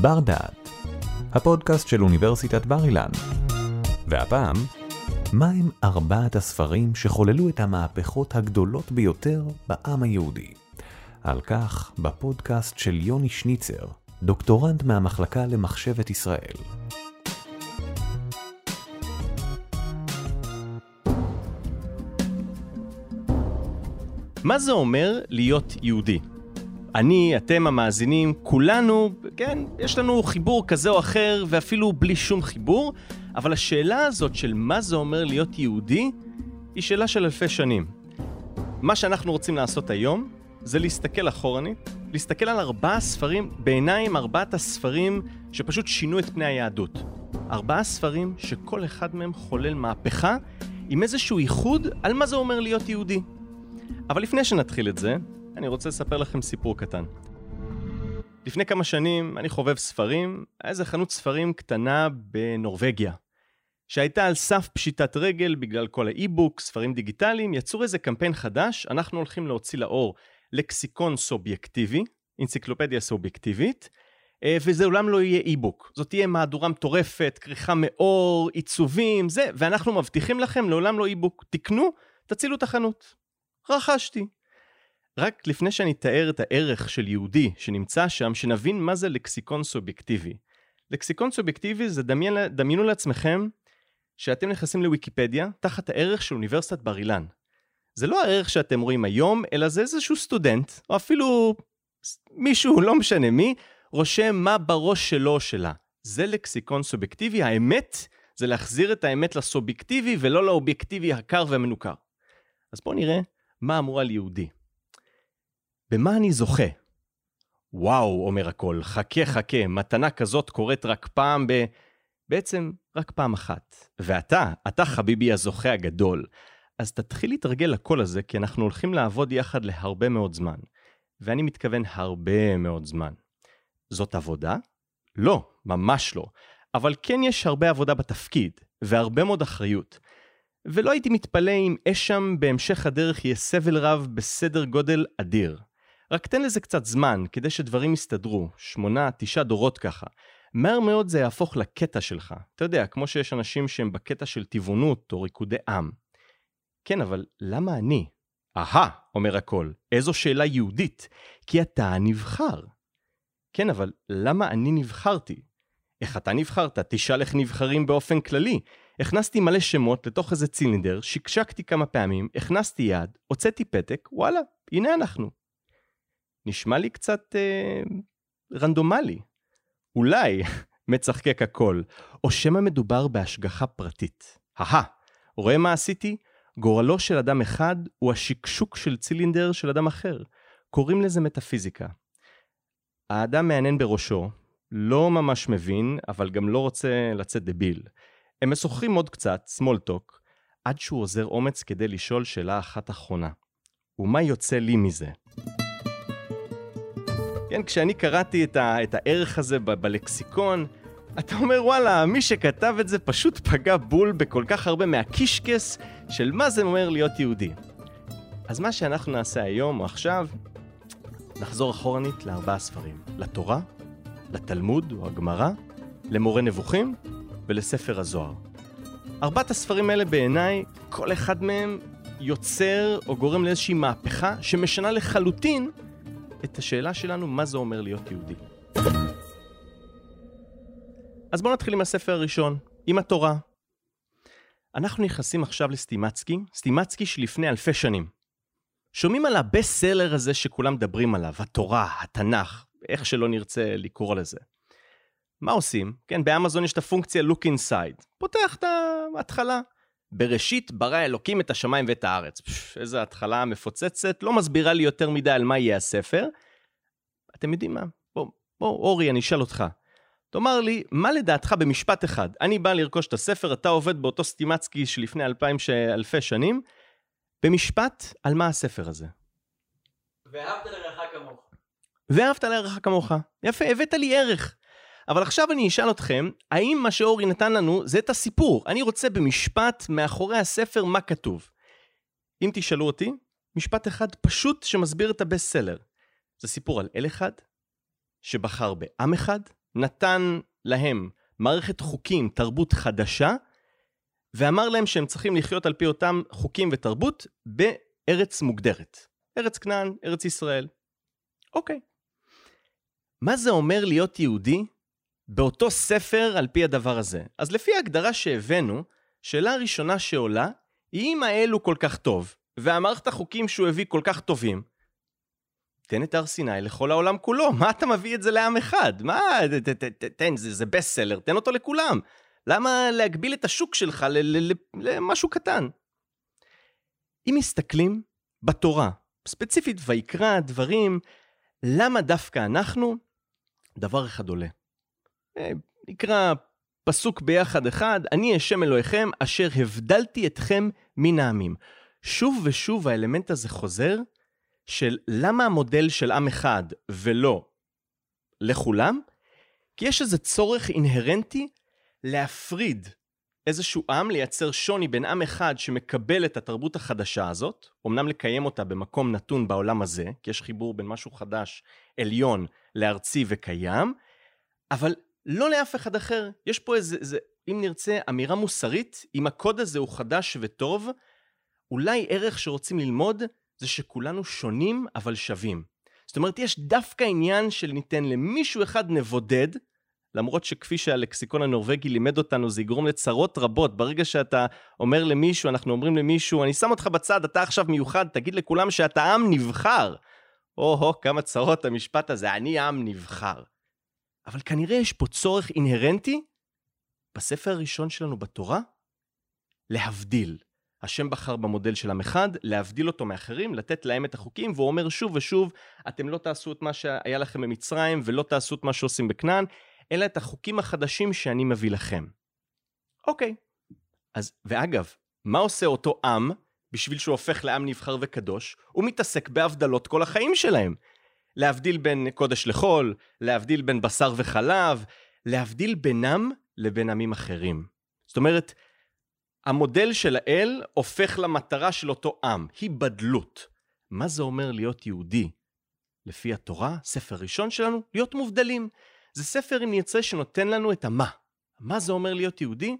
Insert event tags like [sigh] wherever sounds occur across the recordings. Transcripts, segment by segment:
בר דעת, הפודקאסט של אוניברסיטת בר אילן. והפעם, מהם ארבעת הספרים שחוללו את המהפכות הגדולות ביותר בעם היהודי? על כך בפודקאסט של יוני שניצר, דוקטורנט מהמחלקה למחשבת ישראל. מה זה אומר להיות יהודי? אני, אתם המאזינים, כולנו, כן, יש לנו חיבור כזה או אחר, ואפילו בלי שום חיבור, אבל השאלה הזאת של מה זה אומר להיות יהודי, היא שאלה של אלפי שנים. מה שאנחנו רוצים לעשות היום, זה להסתכל אחורנית, להסתכל על ארבעה ספרים, בעיניים ארבעת הספרים שפשוט שינו את פני היהדות. ארבעה ספרים שכל אחד מהם חולל מהפכה עם איזשהו ייחוד על מה זה אומר להיות יהודי. אבל לפני שנתחיל את זה, אני רוצה לספר לכם סיפור קטן. לפני כמה שנים אני חובב ספרים, היה איזה חנות ספרים קטנה בנורבגיה, שהייתה על סף פשיטת רגל בגלל כל האי-בוק, ספרים דיגיטליים, יצרו איזה קמפיין חדש, אנחנו הולכים להוציא לאור לקסיקון סובייקטיבי, אנציקלופדיה סובייקטיבית, אה, וזה עולם לא יהיה אי-בוק. זאת תהיה מהדורה מטורפת, כריכה מאור, עיצובים, זה, ואנחנו מבטיחים לכם לעולם לא אי-בוק. תקנו, תצילו את החנות. רכשתי. רק לפני שאני אתאר את הערך של יהודי שנמצא שם, שנבין מה זה לקסיקון סובייקטיבי. לקסיקון סובייקטיבי זה דמיין, דמיינו לעצמכם שאתם נכנסים לוויקיפדיה תחת הערך של אוניברסיטת בר אילן. זה לא הערך שאתם רואים היום, אלא זה איזשהו סטודנט, או אפילו מישהו, לא משנה מי, רושם מה בראש שלו או שלה. זה לקסיקון סובייקטיבי, האמת זה להחזיר את האמת לסובייקטיבי ולא לאובייקטיבי הקר והמנוכר. אז בואו נראה מה אמור על יהודי. במה אני זוכה? וואו, אומר הכל, חכה חכה, מתנה כזאת קורית רק פעם ב... בעצם, רק פעם אחת. ואתה, אתה חביבי הזוכה הגדול. אז תתחיל להתרגל לקול הזה, כי אנחנו הולכים לעבוד יחד להרבה מאוד זמן. ואני מתכוון הרבה מאוד זמן. זאת עבודה? לא, ממש לא. אבל כן יש הרבה עבודה בתפקיד, והרבה מאוד אחריות. ולא הייתי מתפלא אם אש שם בהמשך הדרך יהיה סבל רב בסדר גודל אדיר. רק תן לזה קצת זמן, כדי שדברים יסתדרו, שמונה, תשעה דורות ככה. מהר מאוד זה יהפוך לקטע שלך. אתה יודע, כמו שיש אנשים שהם בקטע של טבעונות או ריקודי עם. כן, אבל למה אני? אהה, אומר הכל, איזו שאלה יהודית, כי אתה הנבחר. כן, אבל למה אני נבחרתי? איך אתה נבחרת? תשאל איך נבחרים באופן כללי. הכנסתי מלא שמות לתוך איזה צילינדר, שקשקתי כמה פעמים, הכנסתי יד, הוצאתי פתק, וואלה, הנה אנחנו. נשמע לי קצת אה, רנדומלי. אולי, [laughs] מצחקק הכל, או שמא מדובר בהשגחה פרטית. אהה, רואה מה עשיתי? גורלו של אדם אחד הוא השקשוק של צילינדר של אדם אחר. קוראים לזה מטאפיזיקה. האדם מעניין בראשו, לא ממש מבין, אבל גם לא רוצה לצאת דביל. הם משוחחים עוד קצת, small talk, עד שהוא עוזר אומץ כדי לשאול שאלה אחת אחרונה. ומה יוצא לי מזה? כן, כשאני קראתי את, ה, את הערך הזה ב- בלקסיקון, אתה אומר, וואלה, מי שכתב את זה פשוט פגע בול בכל כך הרבה מהקישקס של מה זה אומר להיות יהודי. אז מה שאנחנו נעשה היום או עכשיו, נחזור אחורנית לארבעה ספרים. לתורה, לתלמוד או הגמרא, למורה נבוכים ולספר הזוהר. ארבעת הספרים האלה בעיניי, כל אחד מהם יוצר או גורם לאיזושהי מהפכה שמשנה לחלוטין את השאלה שלנו מה זה אומר להיות יהודי. אז בואו נתחיל עם הספר הראשון, עם התורה. אנחנו נכנסים עכשיו לסטימצקי, סטימצקי שלפני אלפי שנים. שומעים על הבסט סלר הזה שכולם מדברים עליו, התורה, התנ"ך, איך שלא נרצה לקרוא לזה. מה עושים? כן, באמזון יש את הפונקציה Look Inside. פותח את ההתחלה. בראשית ברא אלוקים את השמיים ואת הארץ. פש, איזה התחלה מפוצצת, לא מסבירה לי יותר מדי על מה יהיה הספר. אתם יודעים מה? בוא, בוא, אורי, אני אשאל אותך. תאמר לי, מה לדעתך במשפט אחד? אני בא לרכוש את הספר, אתה עובד באותו סטימצקי שלפני אלפיים ש... אלפי שנים. במשפט, על מה הספר הזה? ואהבת לרעך כמוך. ואהבת לרעך כמוך. יפה, הבאת לי ערך. אבל עכשיו אני אשאל אתכם, האם מה שאורי נתן לנו זה את הסיפור? אני רוצה במשפט מאחורי הספר מה כתוב. אם תשאלו אותי, משפט אחד פשוט שמסביר את הבסט סלר. זה סיפור על אל אחד, שבחר בעם אחד, נתן להם מערכת חוקים, תרבות חדשה, ואמר להם שהם צריכים לחיות על פי אותם חוקים ותרבות בארץ מוגדרת. ארץ כנען, ארץ ישראל. אוקיי. מה זה אומר להיות יהודי באותו ספר על פי הדבר הזה? אז לפי ההגדרה שהבאנו, שאלה הראשונה שעולה, היא אם האל הוא כל כך טוב, והמערכת החוקים שהוא הביא כל כך טובים, תן את הר סיני לכל העולם כולו, מה אתה מביא את זה לעם אחד? מה, ת, ת, ת, תן, זה, זה בסלר, תן אותו לכולם. למה להגביל את השוק שלך למשהו קטן? אם מסתכלים בתורה, ספציפית ויקרא, דברים, למה דווקא אנחנו? דבר אחד עולה. נקרא פסוק ביחד אחד, אני השם אלוהיכם אשר הבדלתי אתכם מן העמים. שוב ושוב האלמנט הזה חוזר, של למה המודל של עם אחד ולא לכולם? כי יש איזה צורך אינהרנטי להפריד איזשהו עם, לייצר שוני בין עם אחד שמקבל את התרבות החדשה הזאת, אמנם לקיים אותה במקום נתון בעולם הזה, כי יש חיבור בין משהו חדש, עליון, לארצי וקיים, אבל לא לאף אחד אחר. יש פה איזה, איזה, אם נרצה, אמירה מוסרית, אם הקוד הזה הוא חדש וטוב, אולי ערך שרוצים ללמוד זה שכולנו שונים אבל שווים. זאת אומרת, יש דווקא עניין של ניתן למישהו אחד נבודד, למרות שכפי שהלקסיקון הנורבגי לימד אותנו, זה יגרום לצרות רבות. ברגע שאתה אומר למישהו, אנחנו אומרים למישהו, אני שם אותך בצד, אתה עכשיו מיוחד, תגיד לכולם שאתה עם נבחר. או-הו, כמה צרות המשפט הזה, אני עם נבחר. אבל כנראה יש פה צורך אינהרנטי בספר הראשון שלנו בתורה, להבדיל. השם בחר במודל של עם אחד, להבדיל אותו מאחרים, לתת להם את החוקים, והוא אומר שוב ושוב, אתם לא תעשו את מה שהיה לכם במצרים, ולא תעשו את מה שעושים בכנען, אלא את החוקים החדשים שאני מביא לכם. אוקיי. אז, ואגב, מה עושה אותו עם בשביל שהוא הופך לעם נבחר וקדוש? הוא מתעסק בהבדלות כל החיים שלהם. להבדיל בין קודש לחול, להבדיל בין בשר וחלב, להבדיל בינם לבין עמים אחרים. זאת אומרת, המודל של האל הופך למטרה של אותו עם, היבדלות. מה זה אומר להיות יהודי? לפי התורה, ספר ראשון שלנו, להיות מובדלים. זה ספר, אם נרצה, שנותן לנו את המה. מה זה אומר להיות יהודי?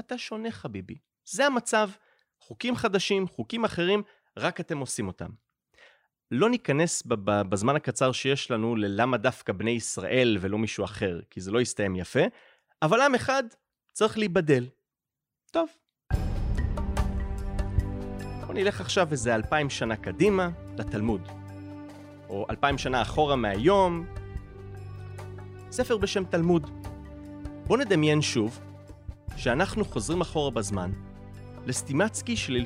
אתה שונה חביבי. זה המצב. חוקים חדשים, חוקים אחרים, רק אתם עושים אותם. לא ניכנס בזמן הקצר שיש לנו ללמה דווקא בני ישראל ולא מישהו אחר, כי זה לא יסתיים יפה, אבל עם אחד צריך להיבדל. טוב, נלך עכשיו איזה אלפיים שנה קדימה לתלמוד. או אלפיים שנה אחורה מהיום, ספר בשם תלמוד. בואו נדמיין שוב שאנחנו חוזרים אחורה בזמן לסטימצקי של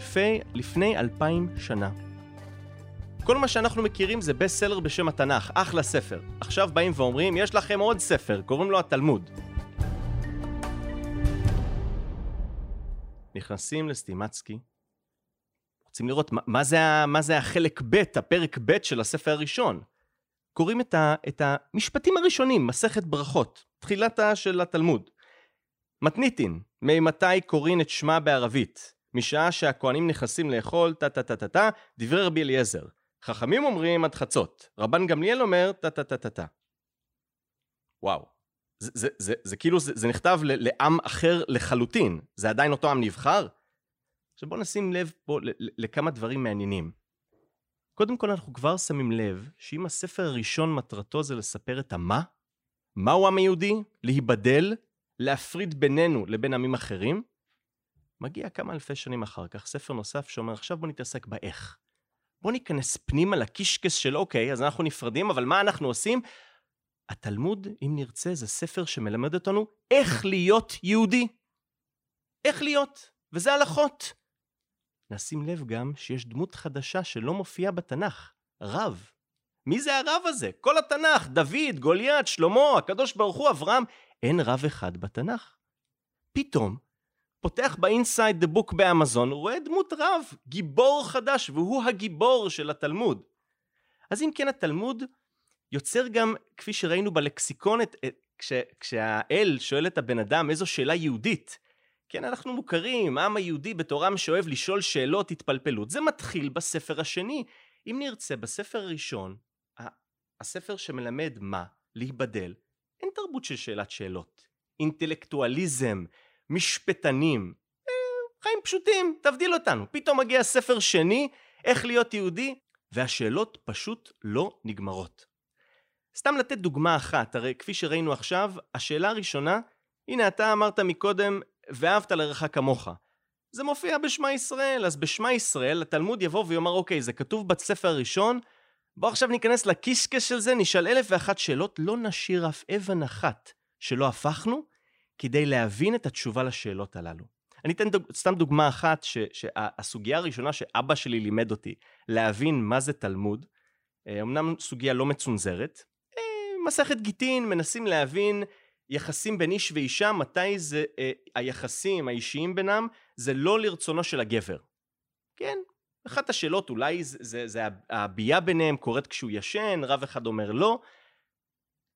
לפני אלפיים שנה. כל מה שאנחנו מכירים זה בסט סלר בשם התנ"ך, אחלה ספר. עכשיו באים ואומרים, יש לכם עוד ספר, קוראים לו התלמוד. נכנסים לסטימצקי, רוצים לראות מה, מה, זה, מה זה החלק ב', הפרק ב' של הספר הראשון. קוראים את, ה, את המשפטים הראשונים, מסכת ברכות, תחילתה של התלמוד. מתניתין, ממתי קוראים את שמה בערבית? משעה שהכוהנים נכנסים לאכול, טה טה טה טה טה, דברי רבי אליעזר. חכמים אומרים עד חצות, רבן גמליאל אומר טה טה טה טה טה. וואו. זה, זה, זה, זה כאילו, זה, זה נכתב לעם אחר לחלוטין. זה עדיין אותו עם נבחר? עכשיו בואו נשים לב פה לכמה דברים מעניינים. קודם כל אנחנו כבר שמים לב שאם הספר הראשון מטרתו זה לספר את המה, מהו העם היהודי? להיבדל, להפריד בינינו לבין עמים אחרים, מגיע כמה אלפי שנים אחר כך ספר נוסף שאומר עכשיו בוא נתעסק באיך. בוא ניכנס פנימה לקישקס של אוקיי, אז אנחנו נפרדים, אבל מה אנחנו עושים? התלמוד, אם נרצה, זה ספר שמלמד אותנו איך להיות יהודי. איך להיות, וזה הלכות. נשים לב גם שיש דמות חדשה שלא מופיעה בתנ"ך, רב. מי זה הרב הזה? כל התנ"ך, דוד, גוליית, שלמה, הקדוש ברוך הוא, אברהם, אין רב אחד בתנ"ך. פתאום, פותח ב-inside the book באמזון, רואה דמות רב, גיבור חדש, והוא הגיבור של התלמוד. אז אם כן, התלמוד יוצר גם, כפי שראינו בלקסיקון, את, את, כש, כשהאל שואל את הבן אדם איזו שאלה יהודית, כן, אנחנו מוכרים, העם היהודי בתור עם שאוהב לשאול שאלות התפלפלות. זה מתחיל בספר השני. אם נרצה, בספר הראשון, הספר שמלמד מה? להיבדל. אין תרבות של שאלת שאלות. אינטלקטואליזם, משפטנים, אה, חיים פשוטים, תבדיל אותנו. פתאום מגיע ספר שני, איך להיות יהודי, והשאלות פשוט לא נגמרות. סתם לתת דוגמה אחת, הרי כפי שראינו עכשיו, השאלה הראשונה, הנה אתה אמרת מקודם, ואהבת לרעך כמוך. זה מופיע בשמע ישראל, אז בשמע ישראל התלמוד יבוא ויאמר אוקיי, זה כתוב בספר הראשון, בוא עכשיו ניכנס לקישקש של זה, נשאל אלף ואחת שאלות, לא נשאיר אף אבן אחת שלא הפכנו, כדי להבין את התשובה לשאלות הללו. אני אתן דוג, סתם דוגמה אחת, ש, שהסוגיה הראשונה שאבא שלי לימד אותי להבין מה זה תלמוד, אה, אמנם סוגיה לא מצונזרת, אה, מסכת גיטין, מנסים להבין יחסים בין איש ואישה, מתי זה, אה, היחסים האישיים בינם, זה לא לרצונו של הגבר. כן, אחת השאלות אולי זה, זה, זה הבייה ביניהם קורית כשהוא ישן, רב אחד אומר לא.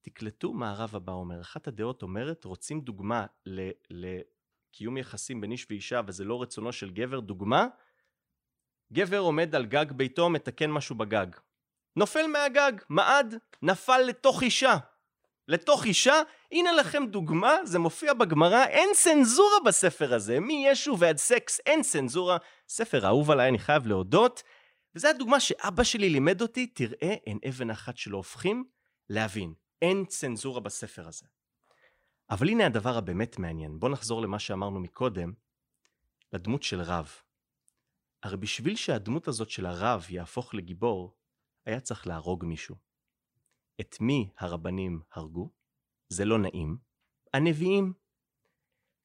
תקלטו מה הרב הבא אומר. אחת הדעות אומרת, רוצים דוגמה לקיום יחסים בין איש ואישה וזה לא רצונו של גבר, דוגמה, גבר עומד על גג ביתו, מתקן משהו בגג. נופל מהגג, מעד, נפל לתוך אישה. לתוך אישה, הנה לכם דוגמה, זה מופיע בגמרא, אין צנזורה בספר הזה, מישו ועד סקס, אין צנזורה. ספר אהוב עליי, אני חייב להודות. וזו הדוגמה שאבא שלי לימד אותי, תראה, אין אבן אחת שלא הופכים להבין. אין צנזורה בספר הזה. אבל הנה הדבר הבאמת מעניין. בואו נחזור למה שאמרנו מקודם, לדמות של רב. הרי בשביל שהדמות הזאת של הרב יהפוך לגיבור, היה צריך להרוג מישהו. את מי הרבנים הרגו? זה לא נעים. הנביאים.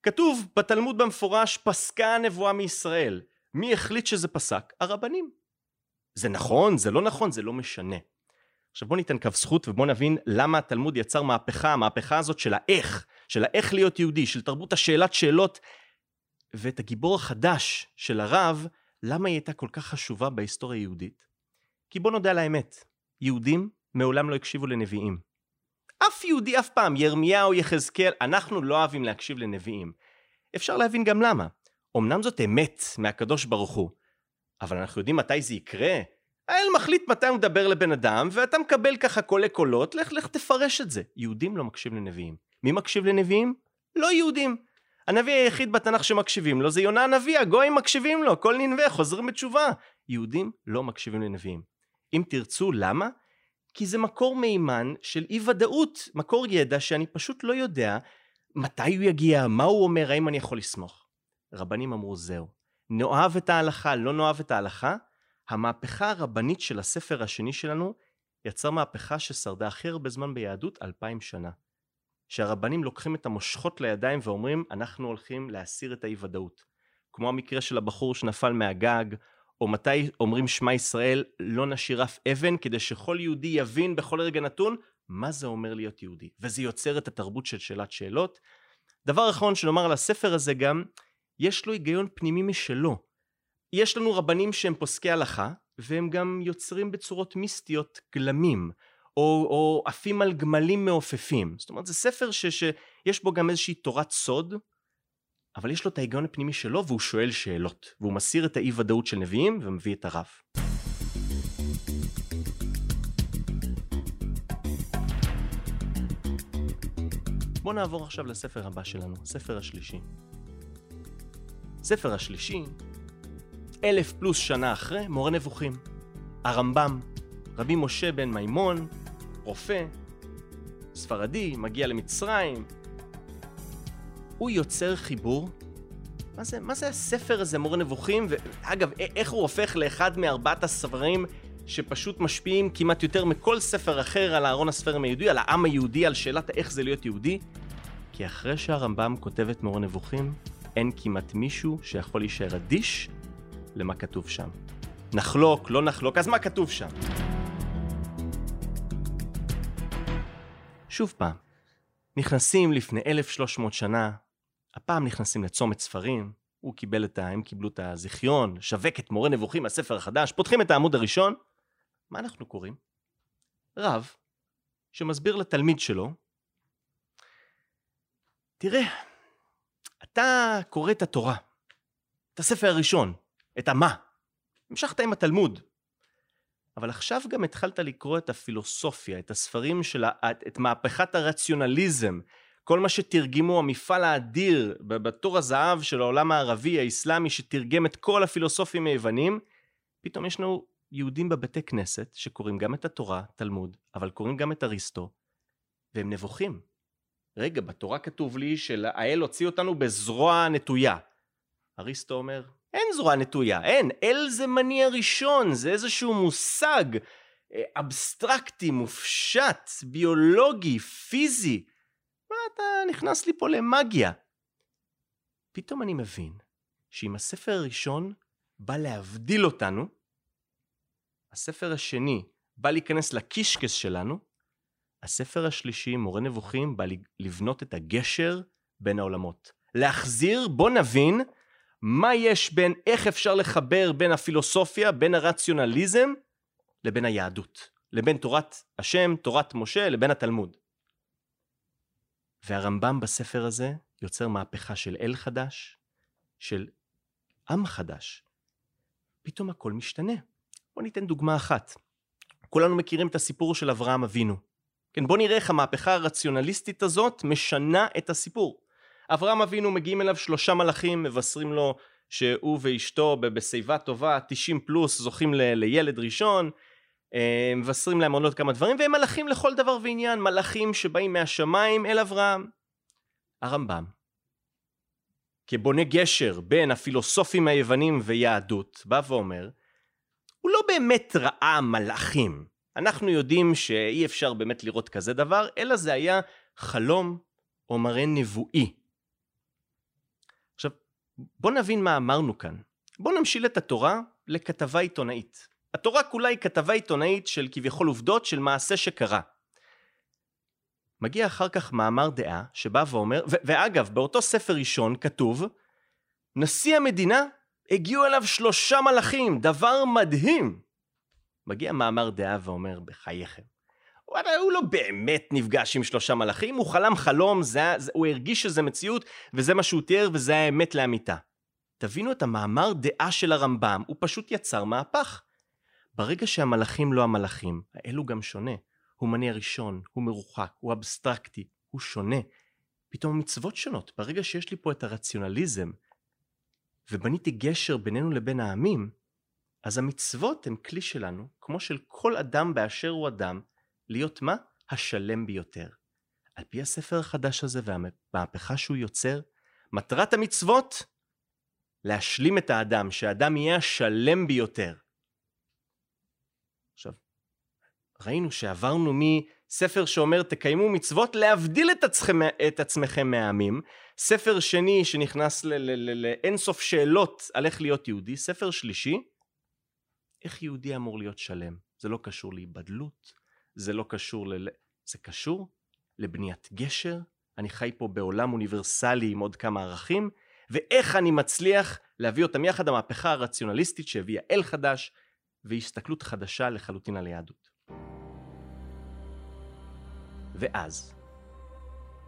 כתוב בתלמוד במפורש, פסקה הנבואה מישראל. מי החליט שזה פסק? הרבנים. זה נכון, זה לא נכון, זה לא משנה. עכשיו בוא ניתן קו זכות ובוא נבין למה התלמוד יצר מהפכה, המהפכה הזאת של האיך, של האיך להיות יהודי, של תרבות השאלת שאלות, ואת הגיבור החדש של הרב, למה היא הייתה כל כך חשובה בהיסטוריה היהודית? כי בוא נודה על האמת, יהודים מעולם לא הקשיבו לנביאים. אף יהודי אף פעם, ירמיהו, יחזקאל, אנחנו לא אוהבים להקשיב לנביאים. אפשר להבין גם למה. אמנם זאת אמת מהקדוש ברוך הוא, אבל אנחנו יודעים מתי זה יקרה? האל מחליט מתי הוא מדבר לבן אדם, ואתה מקבל ככה קולי קולות, לך לך תפרש את זה. יהודים לא מקשיב לנביאים. מי מקשיב לנביאים? לא יהודים. הנביא היחיד בתנ"ך שמקשיבים לו זה יונה הנביא, הגויים מקשיבים לו, כל ננבה חוזרים בתשובה. יהודים לא מקשיבים לנביאים. אם תרצו, למה? כי זה מקור מימן של אי ודאות, מקור ידע שאני פשוט לא יודע מתי הוא יגיע, מה הוא אומר, האם אני יכול לסמוך. רבנים אמרו זהו, נאהב את ההלכה, לא נאהב את ההלכה, המהפכה הרבנית של הספר השני שלנו יצר מהפכה ששרדה הכי הרבה זמן ביהדות, אלפיים שנה. שהרבנים לוקחים את המושכות לידיים ואומרים, אנחנו הולכים להסיר את האי ודאות. כמו המקרה של הבחור שנפל מהגג, או מתי אומרים שמע ישראל, לא נשאיר אף אבן, כדי שכל יהודי יבין בכל רגע נתון מה זה אומר להיות יהודי. וזה יוצר את התרבות של שאלת שאלות. דבר אחרון שנאמר על הספר הזה גם, יש לו היגיון פנימי משלו. יש לנו רבנים שהם פוסקי הלכה, והם גם יוצרים בצורות מיסטיות גלמים, או, או עפים על גמלים מעופפים. זאת אומרת, זה ספר ש, שיש בו גם איזושהי תורת סוד, אבל יש לו את ההיגיון הפנימי שלו והוא שואל שאלות, והוא מסיר את האי ודאות של נביאים ומביא את הרב. בואו נעבור עכשיו לספר הבא שלנו, הספר השלישי. ספר השלישי, אלף פלוס שנה אחרי, מורה נבוכים. הרמב"ם, רבי משה בן מימון, רופא, ספרדי, מגיע למצרים, הוא יוצר חיבור. מה זה, מה זה הספר הזה, מורה נבוכים? ואגב, איך הוא הופך לאחד מארבעת הספרים שפשוט משפיעים כמעט יותר מכל ספר אחר על אהרון הספרים היהודי, על העם היהודי, על שאלת איך זה להיות יהודי? כי אחרי שהרמב"ם כותב את מורה נבוכים, אין כמעט מישהו שיכול להישאר אדיש למה כתוב שם. נחלוק, לא נחלוק, אז מה כתוב שם? שוב פעם, נכנסים לפני 1300 שנה הפעם נכנסים לצומת ספרים, הוא קיבל את ה... הם קיבלו את הזיכיון, שווק את מורה נבוכים, הספר החדש, פותחים את העמוד הראשון, מה אנחנו קוראים? רב, שמסביר לתלמיד שלו, תראה, אתה קורא את התורה, את הספר הראשון, את המה, המשכת עם התלמוד, אבל עכשיו גם התחלת לקרוא את הפילוסופיה, את הספרים של. את מהפכת הרציונליזם, כל מה שתרגמו, המפעל האדיר בתור הזהב של העולם הערבי, האסלאמי, שתרגם את כל הפילוסופים היוונים, פתאום יש לנו יהודים בבתי כנסת שקוראים גם את התורה, תלמוד, אבל קוראים גם את אריסטו, והם נבוכים. רגע, בתורה כתוב לי שהאל הוציא אותנו בזרוע נטויה. אריסטו אומר, אין זרוע נטויה, אין, אל זה מניע ראשון, זה איזשהו מושג אה, אבסטרקטי, מופשט, ביולוגי, פיזי. מה אתה נכנס לי פה למאגיה? פתאום אני מבין שאם הספר הראשון בא להבדיל אותנו, הספר השני בא להיכנס לקישקס שלנו, הספר השלישי, מורה נבוכים, בא לבנות את הגשר בין העולמות. להחזיר, בוא נבין, מה יש בין, איך אפשר לחבר בין הפילוסופיה, בין הרציונליזם, לבין היהדות. לבין תורת השם, תורת משה, לבין התלמוד. והרמב"ם בספר הזה יוצר מהפכה של אל חדש, של עם חדש. פתאום הכל משתנה. בואו ניתן דוגמה אחת. כולנו מכירים את הסיפור של אברהם אבינו. כן, בואו נראה איך המהפכה הרציונליסטית הזאת משנה את הסיפור. אברהם אבינו מגיעים אליו שלושה מלאכים, מבשרים לו שהוא ואשתו בשיבה טובה, 90 פלוס, זוכים ל- לילד ראשון, אה, מבשרים להם עוד כמה דברים, והם מלאכים לכל דבר ועניין, מלאכים שבאים מהשמיים אל אברהם. הרמב"ם, כבונה גשר בין הפילוסופים היוונים ויהדות, בא ואומר, הוא לא באמת ראה מלאכים. אנחנו יודעים שאי אפשר באמת לראות כזה דבר, אלא זה היה חלום או מראה נבואי. בוא נבין מה אמרנו כאן. בוא נמשיל את התורה לכתבה עיתונאית. התורה כולה היא כתבה עיתונאית של כביכול עובדות של מעשה שקרה. מגיע אחר כך מאמר דעה שבא ואומר, ו- ואגב, באותו ספר ראשון כתוב, נשיא המדינה הגיעו אליו שלושה מלאכים, דבר מדהים. מגיע מאמר דעה ואומר, בחייכם, הוא לא באמת נפגש עם שלושה מלאכים, הוא חלם חלום, זה, זה, הוא הרגיש שזה מציאות, וזה מה שהוא תיאר, וזה האמת לאמיתה. תבינו את המאמר דעה של הרמב"ם, הוא פשוט יצר מהפך. ברגע שהמלאכים לא המלאכים, האלו גם שונה. הוא מניע ראשון, הוא מרוחק, הוא אבסטרקטי, הוא שונה. פתאום המצוות שונות. ברגע שיש לי פה את הרציונליזם, ובניתי גשר בינינו לבין העמים, אז המצוות הן כלי שלנו, כמו של כל אדם באשר הוא אדם, להיות מה? השלם ביותר. על פי הספר החדש הזה והמהפכה שהוא יוצר, מטרת המצוות להשלים את האדם, שהאדם יהיה השלם ביותר. עכשיו, ראינו שעברנו מספר שאומר תקיימו מצוות להבדיל את, עצמכם, את עצמכם מהעמים, ספר שני שנכנס לאינסוף שאלות על איך להיות יהודי, ספר שלישי, איך יהודי אמור להיות שלם. זה לא קשור להיבדלות, זה לא קשור ל... זה קשור לבניית גשר, אני חי פה בעולם אוניברסלי עם עוד כמה ערכים, ואיך אני מצליח להביא אותם יחד, המהפכה הרציונליסטית שהביאה אל חדש והסתכלות חדשה לחלוטין על היהדות. ואז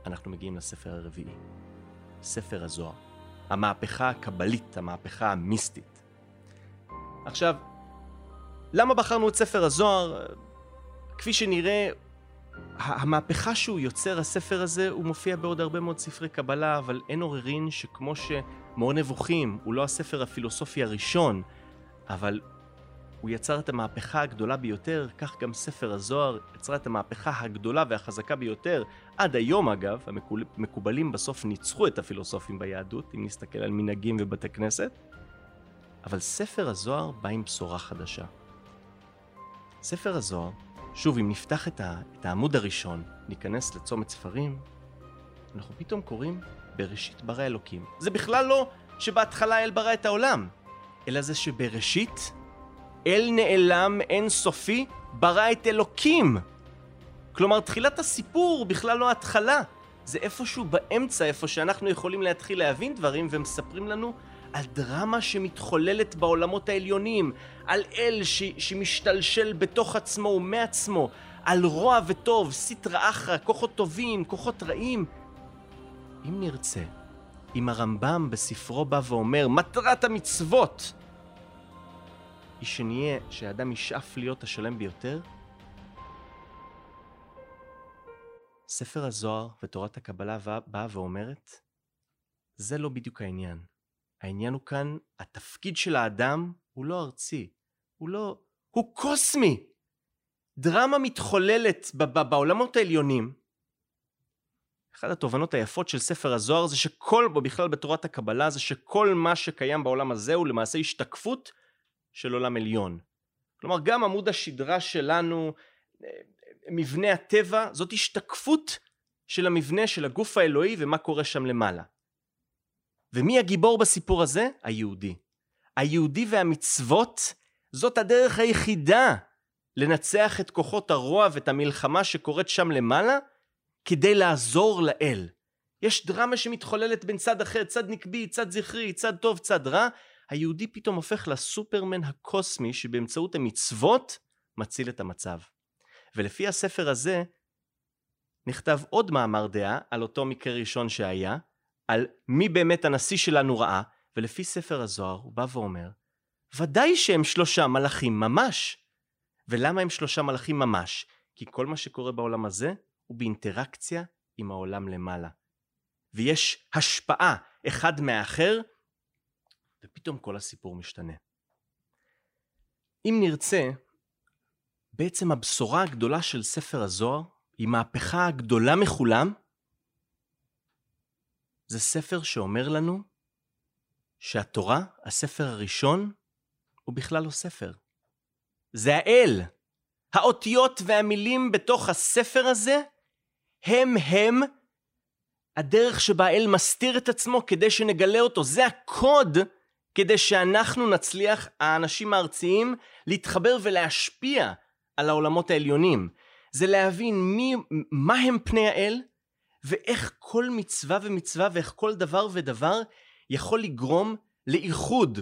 אנחנו מגיעים לספר הרביעי, ספר הזוהר, המהפכה הקבלית, המהפכה המיסטית. עכשיו, למה בחרנו את ספר הזוהר? כפי שנראה, המהפכה שהוא יוצר, הספר הזה, הוא מופיע בעוד הרבה מאוד ספרי קבלה, אבל אין עוררין שכמו שמור נבוכים הוא לא הספר הפילוסופי הראשון, אבל הוא יצר את המהפכה הגדולה ביותר, כך גם ספר הזוהר יצרה את המהפכה הגדולה והחזקה ביותר. עד היום אגב, המקובלים בסוף ניצחו את הפילוסופים ביהדות, אם נסתכל על מנהגים ובתי כנסת, אבל ספר הזוהר בא עם בשורה חדשה. ספר הזוהר, שוב, אם נפתח את, ה, את העמוד הראשון, ניכנס לצומת ספרים, אנחנו פתאום קוראים בראשית ברא אלוקים. זה בכלל לא שבהתחלה אל ברא את העולם, אלא זה שבראשית אל נעלם אין סופי ברא את אלוקים. כלומר, תחילת הסיפור בכלל לא התחלה. זה איפשהו באמצע, איפה שאנחנו יכולים להתחיל להבין דברים, ומספרים לנו על דרמה שמתחוללת בעולמות העליונים, על אל ש... שמשתלשל בתוך עצמו ומעצמו, על רוע וטוב, סיטרא אחרא, כוחות טובים, כוחות רעים. אם נרצה, אם הרמב"ם בספרו בא ואומר, מטרת המצוות היא שנהיה, שהאדם ישאף להיות השלם ביותר, ספר הזוהר ותורת הקבלה באה ואומרת, זה לא בדיוק העניין. העניין הוא כאן, התפקיד של האדם הוא לא ארצי, הוא לא... הוא קוסמי! דרמה מתחוללת בעולמות העליונים. אחת התובנות היפות של ספר הזוהר זה שכל, בכלל בתורת הקבלה, זה שכל מה שקיים בעולם הזה הוא למעשה השתקפות של עולם עליון. כלומר, גם עמוד השדרה שלנו, מבנה הטבע, זאת השתקפות של המבנה של הגוף האלוהי ומה קורה שם למעלה. ומי הגיבור בסיפור הזה? היהודי. היהודי והמצוות זאת הדרך היחידה לנצח את כוחות הרוע ואת המלחמה שקורית שם למעלה כדי לעזור לאל. יש דרמה שמתחוללת בין צד אחר, צד נקבי, צד זכרי, צד טוב, צד רע. היהודי פתאום הופך לסופרמן הקוסמי שבאמצעות המצוות מציל את המצב. ולפי הספר הזה נכתב עוד מאמר דעה על אותו מקרה ראשון שהיה, על מי באמת הנשיא שלנו ראה, ולפי ספר הזוהר הוא בא ואומר, ודאי שהם שלושה מלאכים ממש. ולמה הם שלושה מלאכים ממש? כי כל מה שקורה בעולם הזה הוא באינטראקציה עם העולם למעלה. ויש השפעה אחד מהאחר, ופתאום כל הסיפור משתנה. אם נרצה, בעצם הבשורה הגדולה של ספר הזוהר היא מהפכה הגדולה מכולם. זה ספר שאומר לנו שהתורה, הספר הראשון, הוא בכלל לא ספר. זה האל. האותיות והמילים בתוך הספר הזה הם הם הדרך שבה האל מסתיר את עצמו כדי שנגלה אותו. זה הקוד כדי שאנחנו נצליח, האנשים הארציים, להתחבר ולהשפיע על העולמות העליונים. זה להבין מי, מה הם פני האל, ואיך כל מצווה ומצווה ואיך כל דבר ודבר יכול לגרום לאיחוד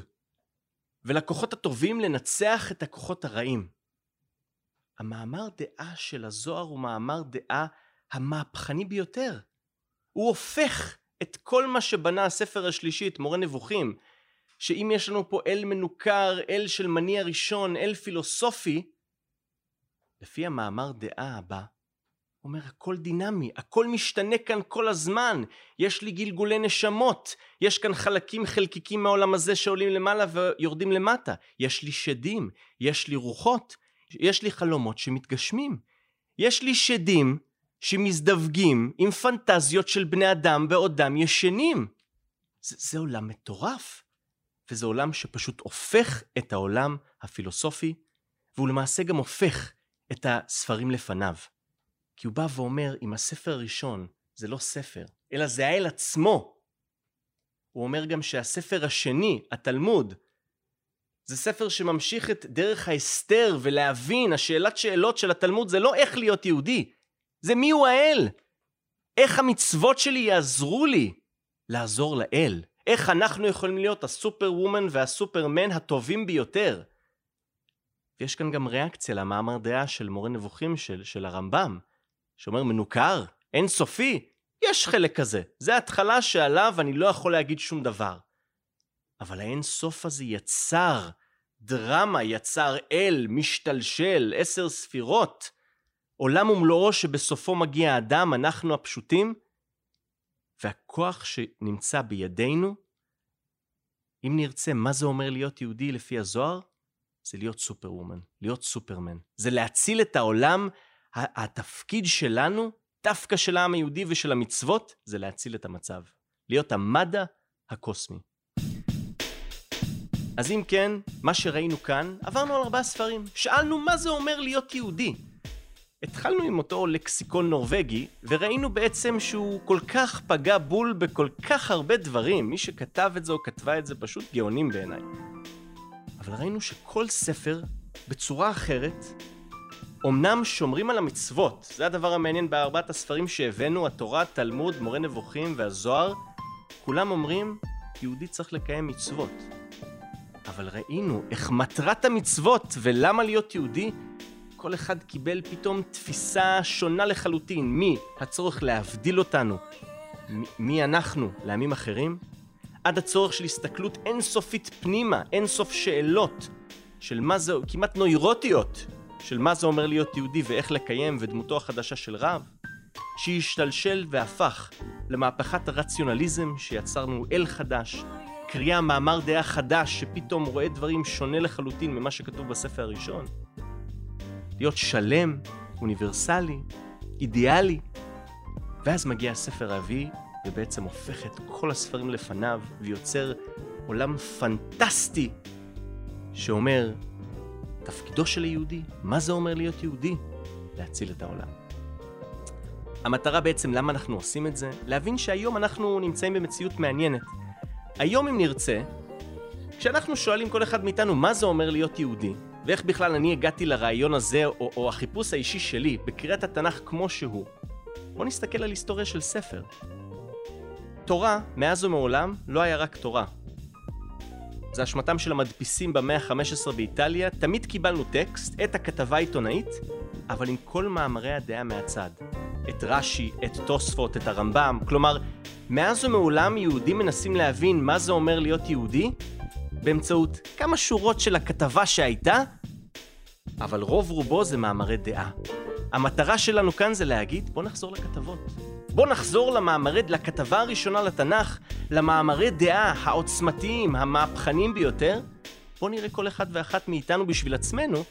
ולכוחות הטובים לנצח את הכוחות הרעים. המאמר דעה של הזוהר הוא מאמר דעה המהפכני ביותר. הוא הופך את כל מה שבנה הספר השלישי, את מורה נבוכים, שאם יש לנו פה אל מנוכר, אל של מניע ראשון, אל פילוסופי, לפי המאמר דעה הבא, אומר הכל דינמי, הכל משתנה כאן כל הזמן, יש לי גלגולי נשמות, יש כאן חלקים חלקיקים מהעולם הזה שעולים למעלה ויורדים למטה, יש לי שדים, יש לי רוחות, יש לי חלומות שמתגשמים, יש לי שדים שמזדווגים עם פנטזיות של בני אדם בעודם ישנים. זה, זה עולם מטורף, וזה עולם שפשוט הופך את העולם הפילוסופי, והוא למעשה גם הופך את הספרים לפניו. כי הוא בא ואומר, אם הספר הראשון זה לא ספר, אלא זה האל עצמו, הוא אומר גם שהספר השני, התלמוד, זה ספר שממשיך את דרך ההסתר ולהבין, השאלת שאלות של התלמוד זה לא איך להיות יהודי, זה מי הוא האל. איך המצוות שלי יעזרו לי לעזור לאל. איך אנחנו יכולים להיות הסופר וומן והסופרמן הטובים ביותר. ויש כאן גם ריאקציה למאמר דעה של מורה נבוכים של, של הרמב"ם, שאומר מנוכר, אין סופי, יש חלק כזה. זה התחלה שעליו אני לא יכול להגיד שום דבר. אבל האין סוף הזה יצר דרמה, יצר אל, משתלשל, עשר ספירות, עולם ומלואו שבסופו מגיע האדם, אנחנו הפשוטים, והכוח שנמצא בידינו, אם נרצה מה זה אומר להיות יהודי לפי הזוהר, זה להיות סופר וומן, להיות סופרמן. זה להציל את העולם, התפקיד שלנו, דווקא של העם היהודי ושל המצוות, זה להציל את המצב. להיות המדע הקוסמי. אז אם כן, מה שראינו כאן, עברנו על ארבעה ספרים. שאלנו מה זה אומר להיות יהודי. התחלנו עם אותו לקסיקון נורבגי, וראינו בעצם שהוא כל כך פגע בול בכל כך הרבה דברים. מי שכתב את זה או כתבה את זה פשוט גאונים בעיניי. אבל ראינו שכל ספר, בצורה אחרת, אמנם שומרים על המצוות. זה הדבר המעניין בארבעת הספרים שהבאנו, התורה, תלמוד, מורה נבוכים והזוהר. כולם אומרים, יהודי צריך לקיים מצוות. אבל ראינו איך מטרת המצוות ולמה להיות יהודי כל אחד קיבל פתאום תפיסה שונה לחלוטין מהצורך להבדיל אותנו, מי אנחנו לעמים אחרים, עד הצורך של הסתכלות אינסופית פנימה, אינסוף שאלות, של מה זה, כמעט נוירוטיות, של מה זה אומר להיות יהודי ואיך לקיים ודמותו החדשה של רב, שהשתלשל והפך למהפכת הרציונליזם שיצרנו אל חדש, קריאה מאמר דעה חדש שפתאום רואה דברים שונה לחלוטין ממה שכתוב בספר הראשון. להיות שלם, אוניברסלי, אידיאלי. ואז מגיע הספר הרביעי, ובעצם הופך את כל הספרים לפניו, ויוצר עולם פנטסטי, שאומר, תפקידו של היהודי, מה זה אומר להיות יהודי? להציל את העולם. המטרה בעצם למה אנחנו עושים את זה, להבין שהיום אנחנו נמצאים במציאות מעניינת. היום אם נרצה, כשאנחנו שואלים כל אחד מאיתנו מה זה אומר להיות יהודי, ואיך בכלל אני הגעתי לרעיון הזה, או, או החיפוש האישי שלי, בקריאת התנ"ך כמו שהוא, בואו נסתכל על היסטוריה של ספר. תורה, מאז ומעולם, לא היה רק תורה. זה אשמתם של המדפיסים במאה ה-15 באיטליה, תמיד קיבלנו טקסט, את הכתבה העיתונאית, אבל עם כל מאמרי הדעה מהצד. את רש"י, את תוספות, את הרמב"ם, כלומר, מאז ומעולם יהודים מנסים להבין מה זה אומר להיות יהודי, באמצעות כמה שורות של הכתבה שהייתה, אבל רוב רובו זה מאמרי דעה. המטרה שלנו כאן זה להגיד, בוא נחזור לכתבות. בוא נחזור למאמרי, לכתבה הראשונה לתנ"ך, למאמרי דעה העוצמתיים, המהפכניים ביותר. בוא נראה כל אחד ואחת מאיתנו בשביל עצמנו,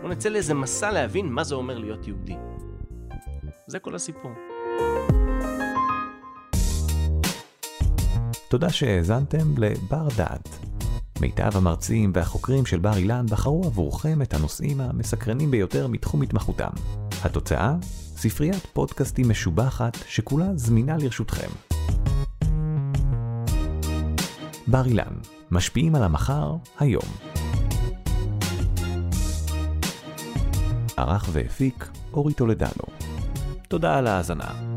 בוא נצא לאיזה מסע להבין מה זה אומר להיות יהודי. זה כל הסיפור. תודה שהאזנתם לבר דעת. מיטב המרצים והחוקרים של בר אילן בחרו עבורכם את הנושאים המסקרנים ביותר מתחום התמחותם. התוצאה? ספריית פודקאסטים משובחת שכולה זמינה לרשותכם. בר אילן, משפיעים על המחר, היום. ערך והפיק אורי טולדנו. תודה על ההאזנה.